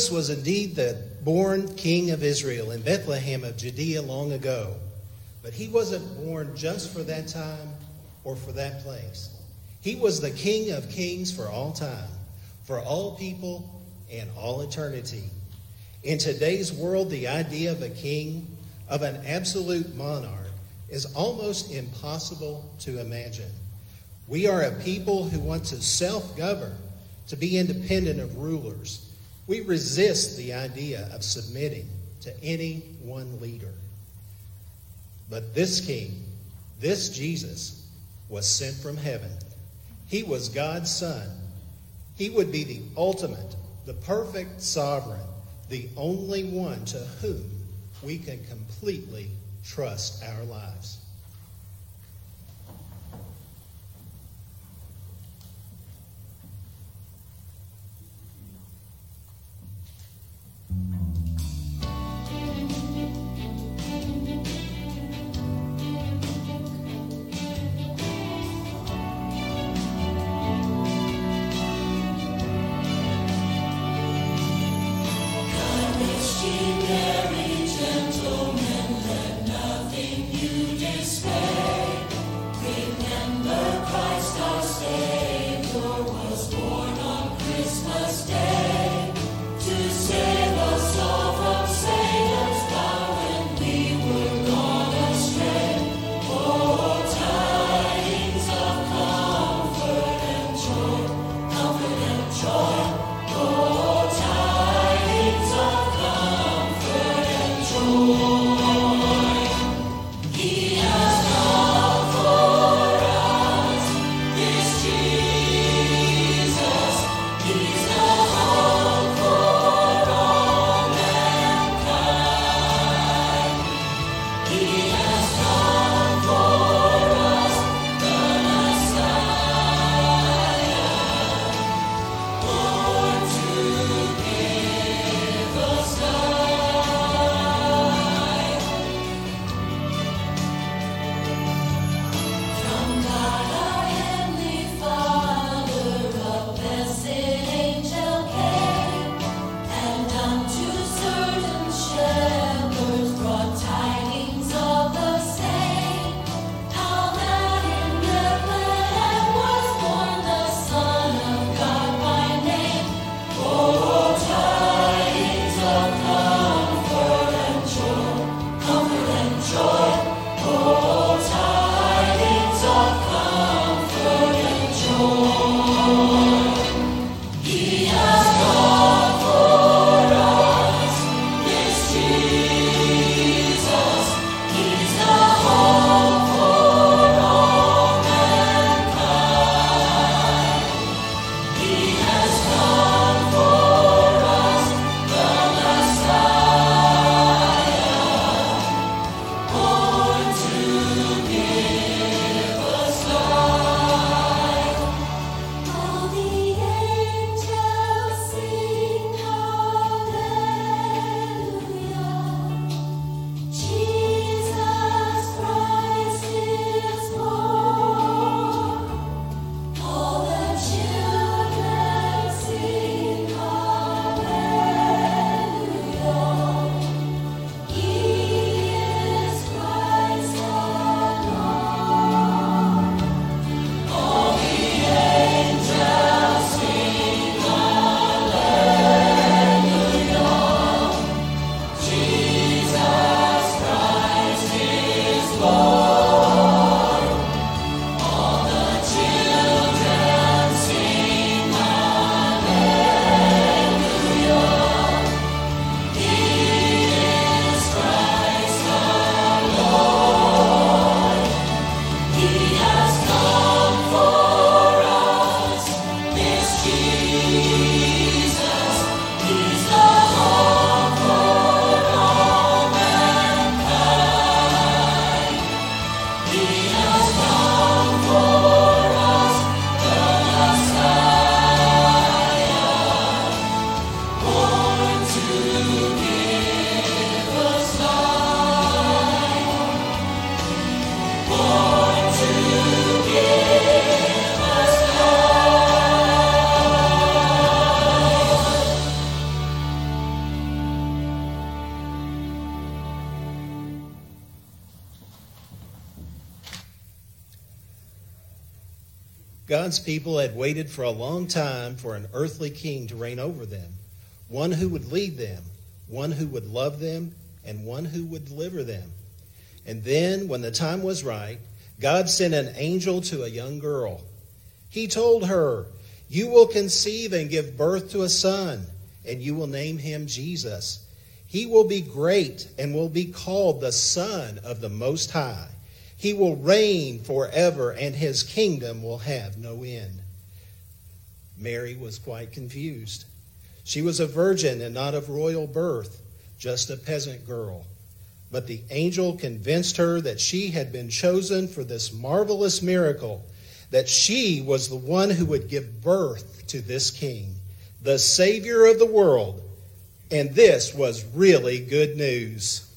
Jesus was indeed the born king of Israel in Bethlehem of Judea long ago. But he wasn't born just for that time or for that place. He was the king of kings for all time, for all people and all eternity. In today's world, the idea of a king, of an absolute monarch, is almost impossible to imagine. We are a people who want to self govern, to be independent of rulers. We resist the idea of submitting to any one leader. But this king, this Jesus, was sent from heaven. He was God's son. He would be the ultimate, the perfect sovereign, the only one to whom we can completely trust our lives. God's people had waited for a long time for an earthly king to reign over them, one who would lead them, one who would love them, and one who would deliver them. And then, when the time was right, God sent an angel to a young girl. He told her, You will conceive and give birth to a son, and you will name him Jesus. He will be great and will be called the Son of the Most High. He will reign forever, and his kingdom will have no end. Mary was quite confused. She was a virgin and not of royal birth, just a peasant girl. But the angel convinced her that she had been chosen for this marvelous miracle, that she was the one who would give birth to this king, the Savior of the world. And this was really good news.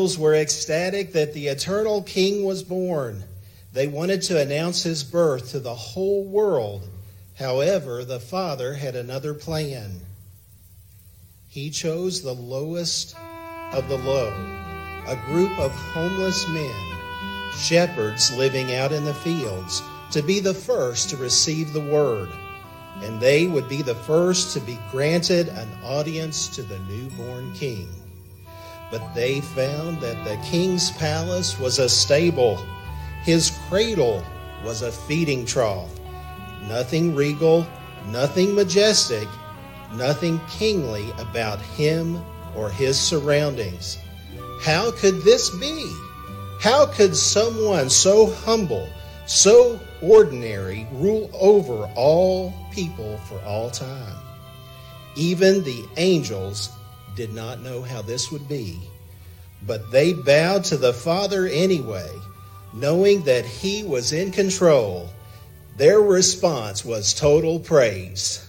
Angels were ecstatic that the eternal king was born. They wanted to announce his birth to the whole world. However, the Father had another plan. He chose the lowest of the low, a group of homeless men, shepherds living out in the fields, to be the first to receive the word. And they would be the first to be granted an audience to the newborn king. But they found that the king's palace was a stable his cradle was a feeding trough. Nothing regal, nothing majestic, nothing kingly about him or his surroundings. How could this be? How could someone so humble, so ordinary, rule over all people for all time? Even the angels did not know how this would be, but they bowed to the Father anyway knowing that he was in control, their response was total praise.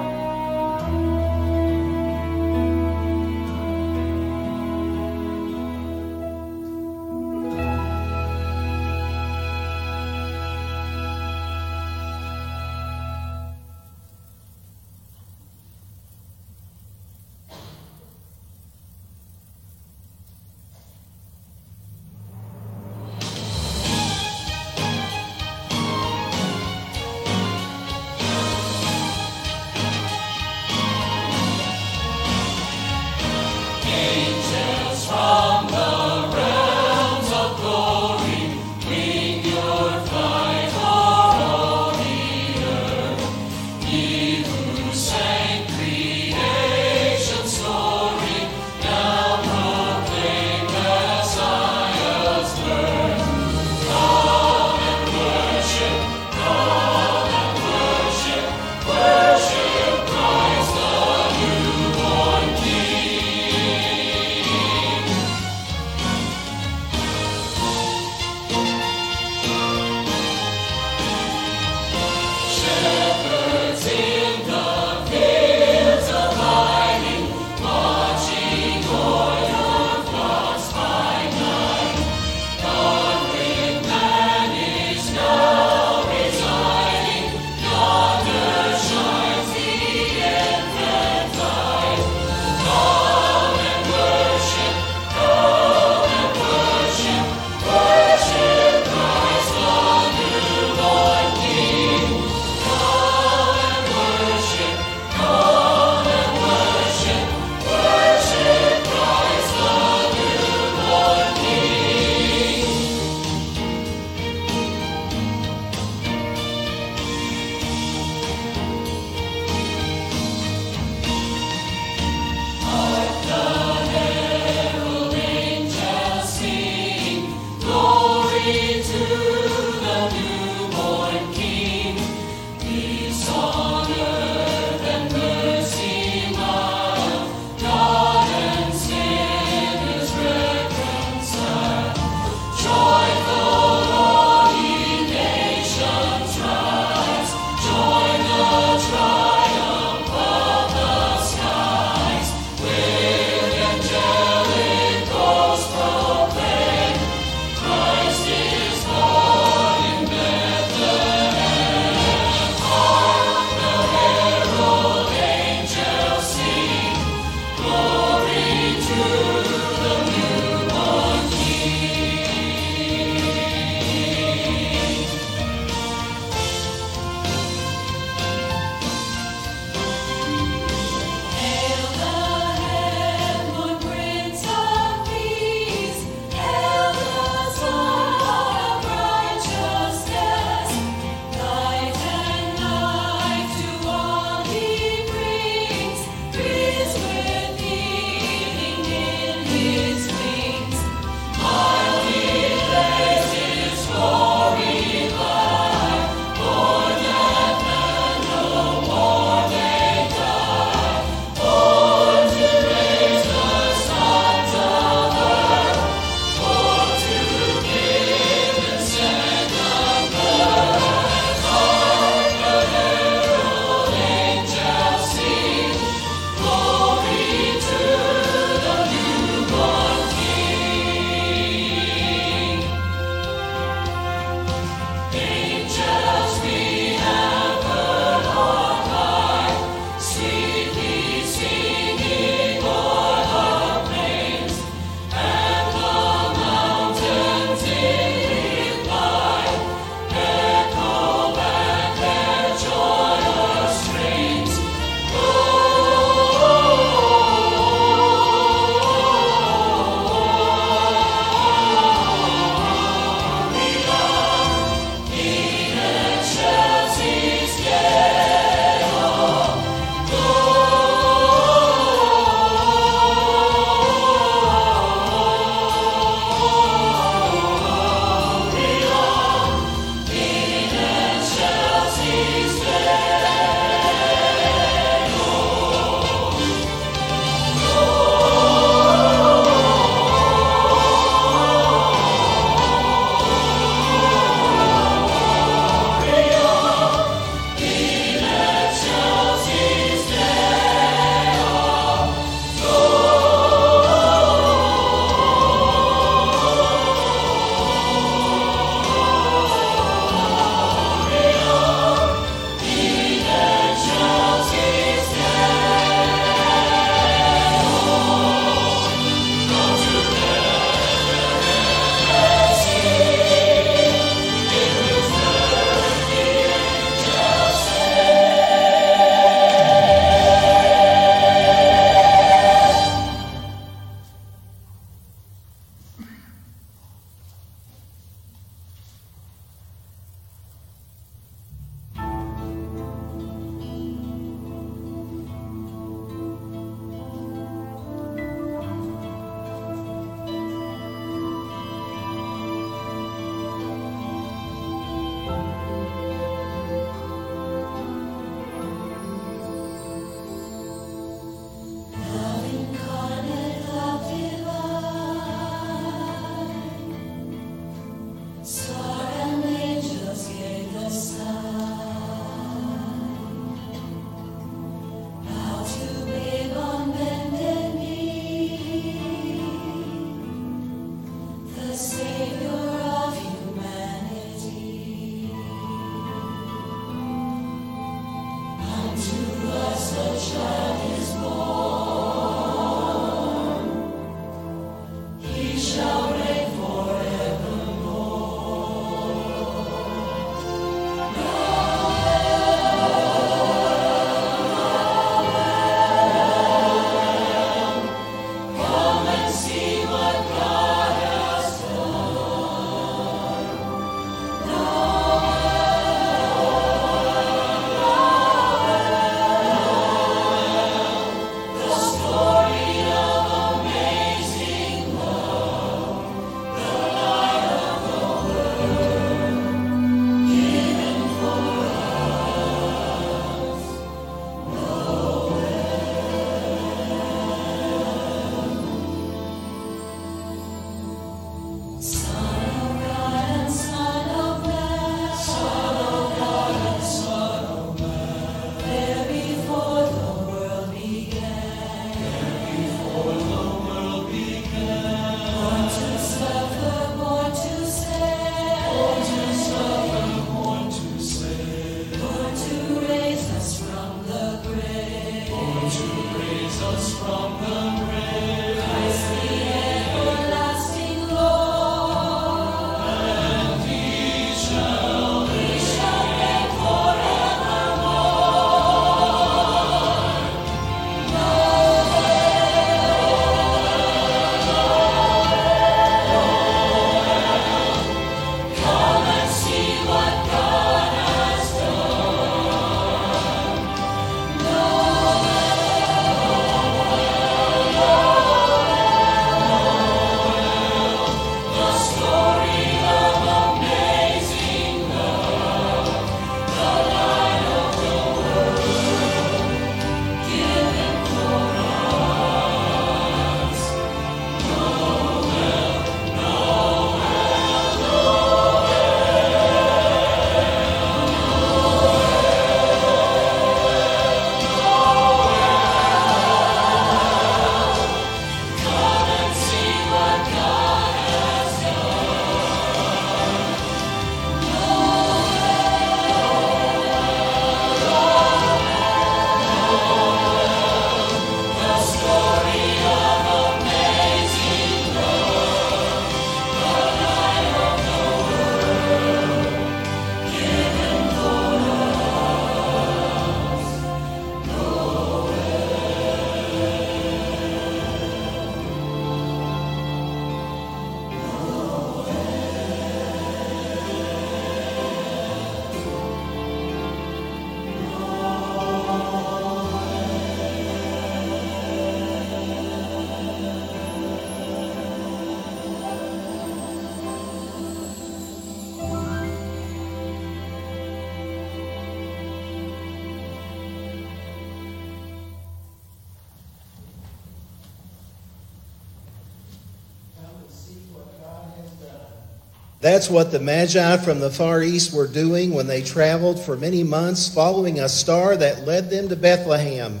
That's what the Magi from the Far East were doing when they traveled for many months following a star that led them to Bethlehem.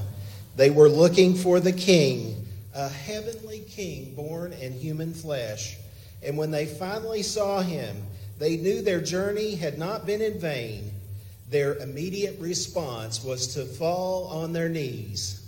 They were looking for the King, a heavenly King born in human flesh. And when they finally saw him, they knew their journey had not been in vain. Their immediate response was to fall on their knees.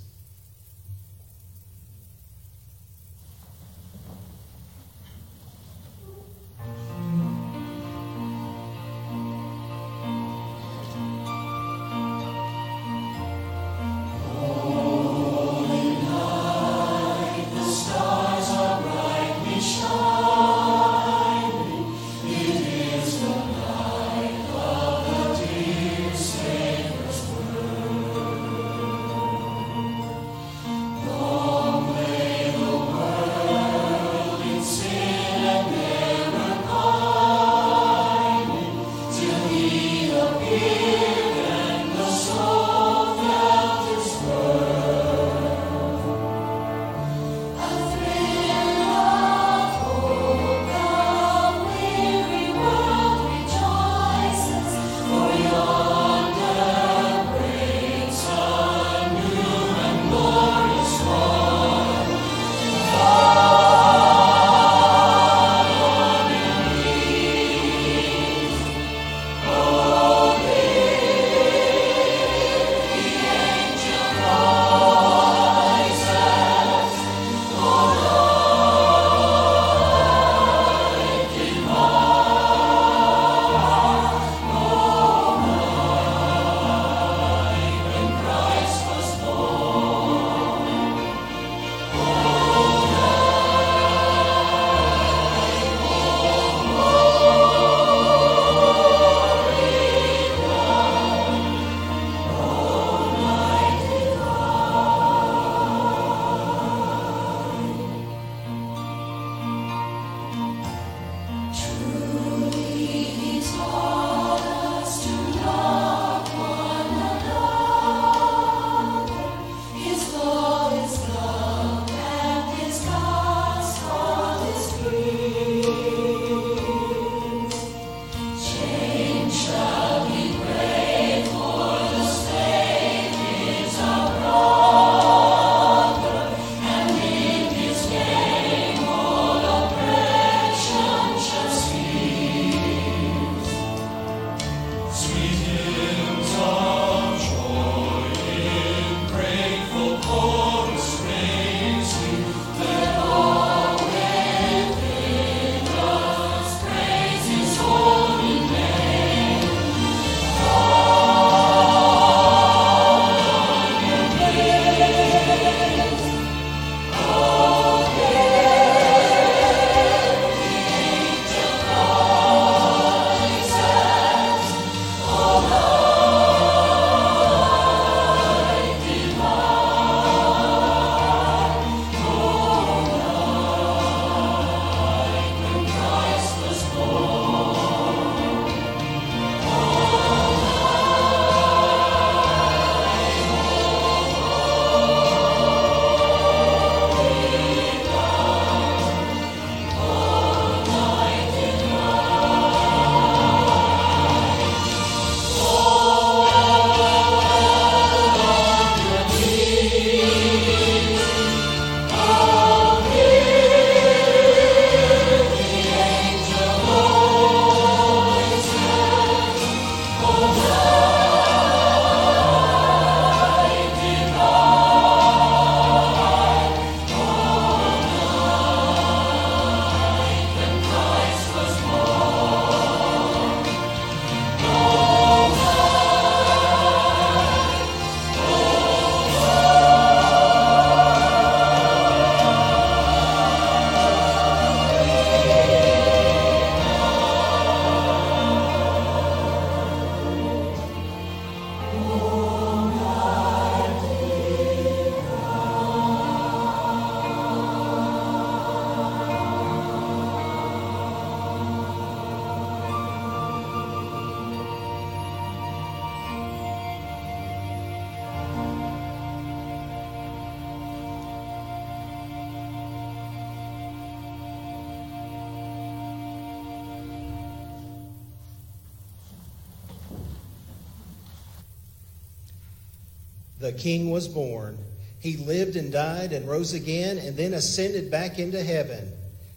The king was born. He lived and died and rose again and then ascended back into heaven.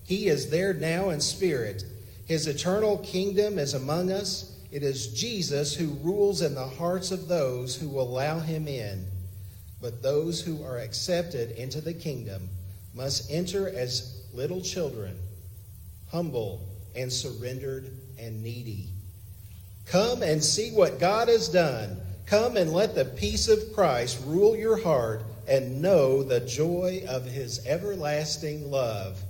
He is there now in spirit. His eternal kingdom is among us. It is Jesus who rules in the hearts of those who allow him in. But those who are accepted into the kingdom must enter as little children, humble and surrendered and needy. Come and see what God has done. Come and let the peace of Christ rule your heart and know the joy of his everlasting love.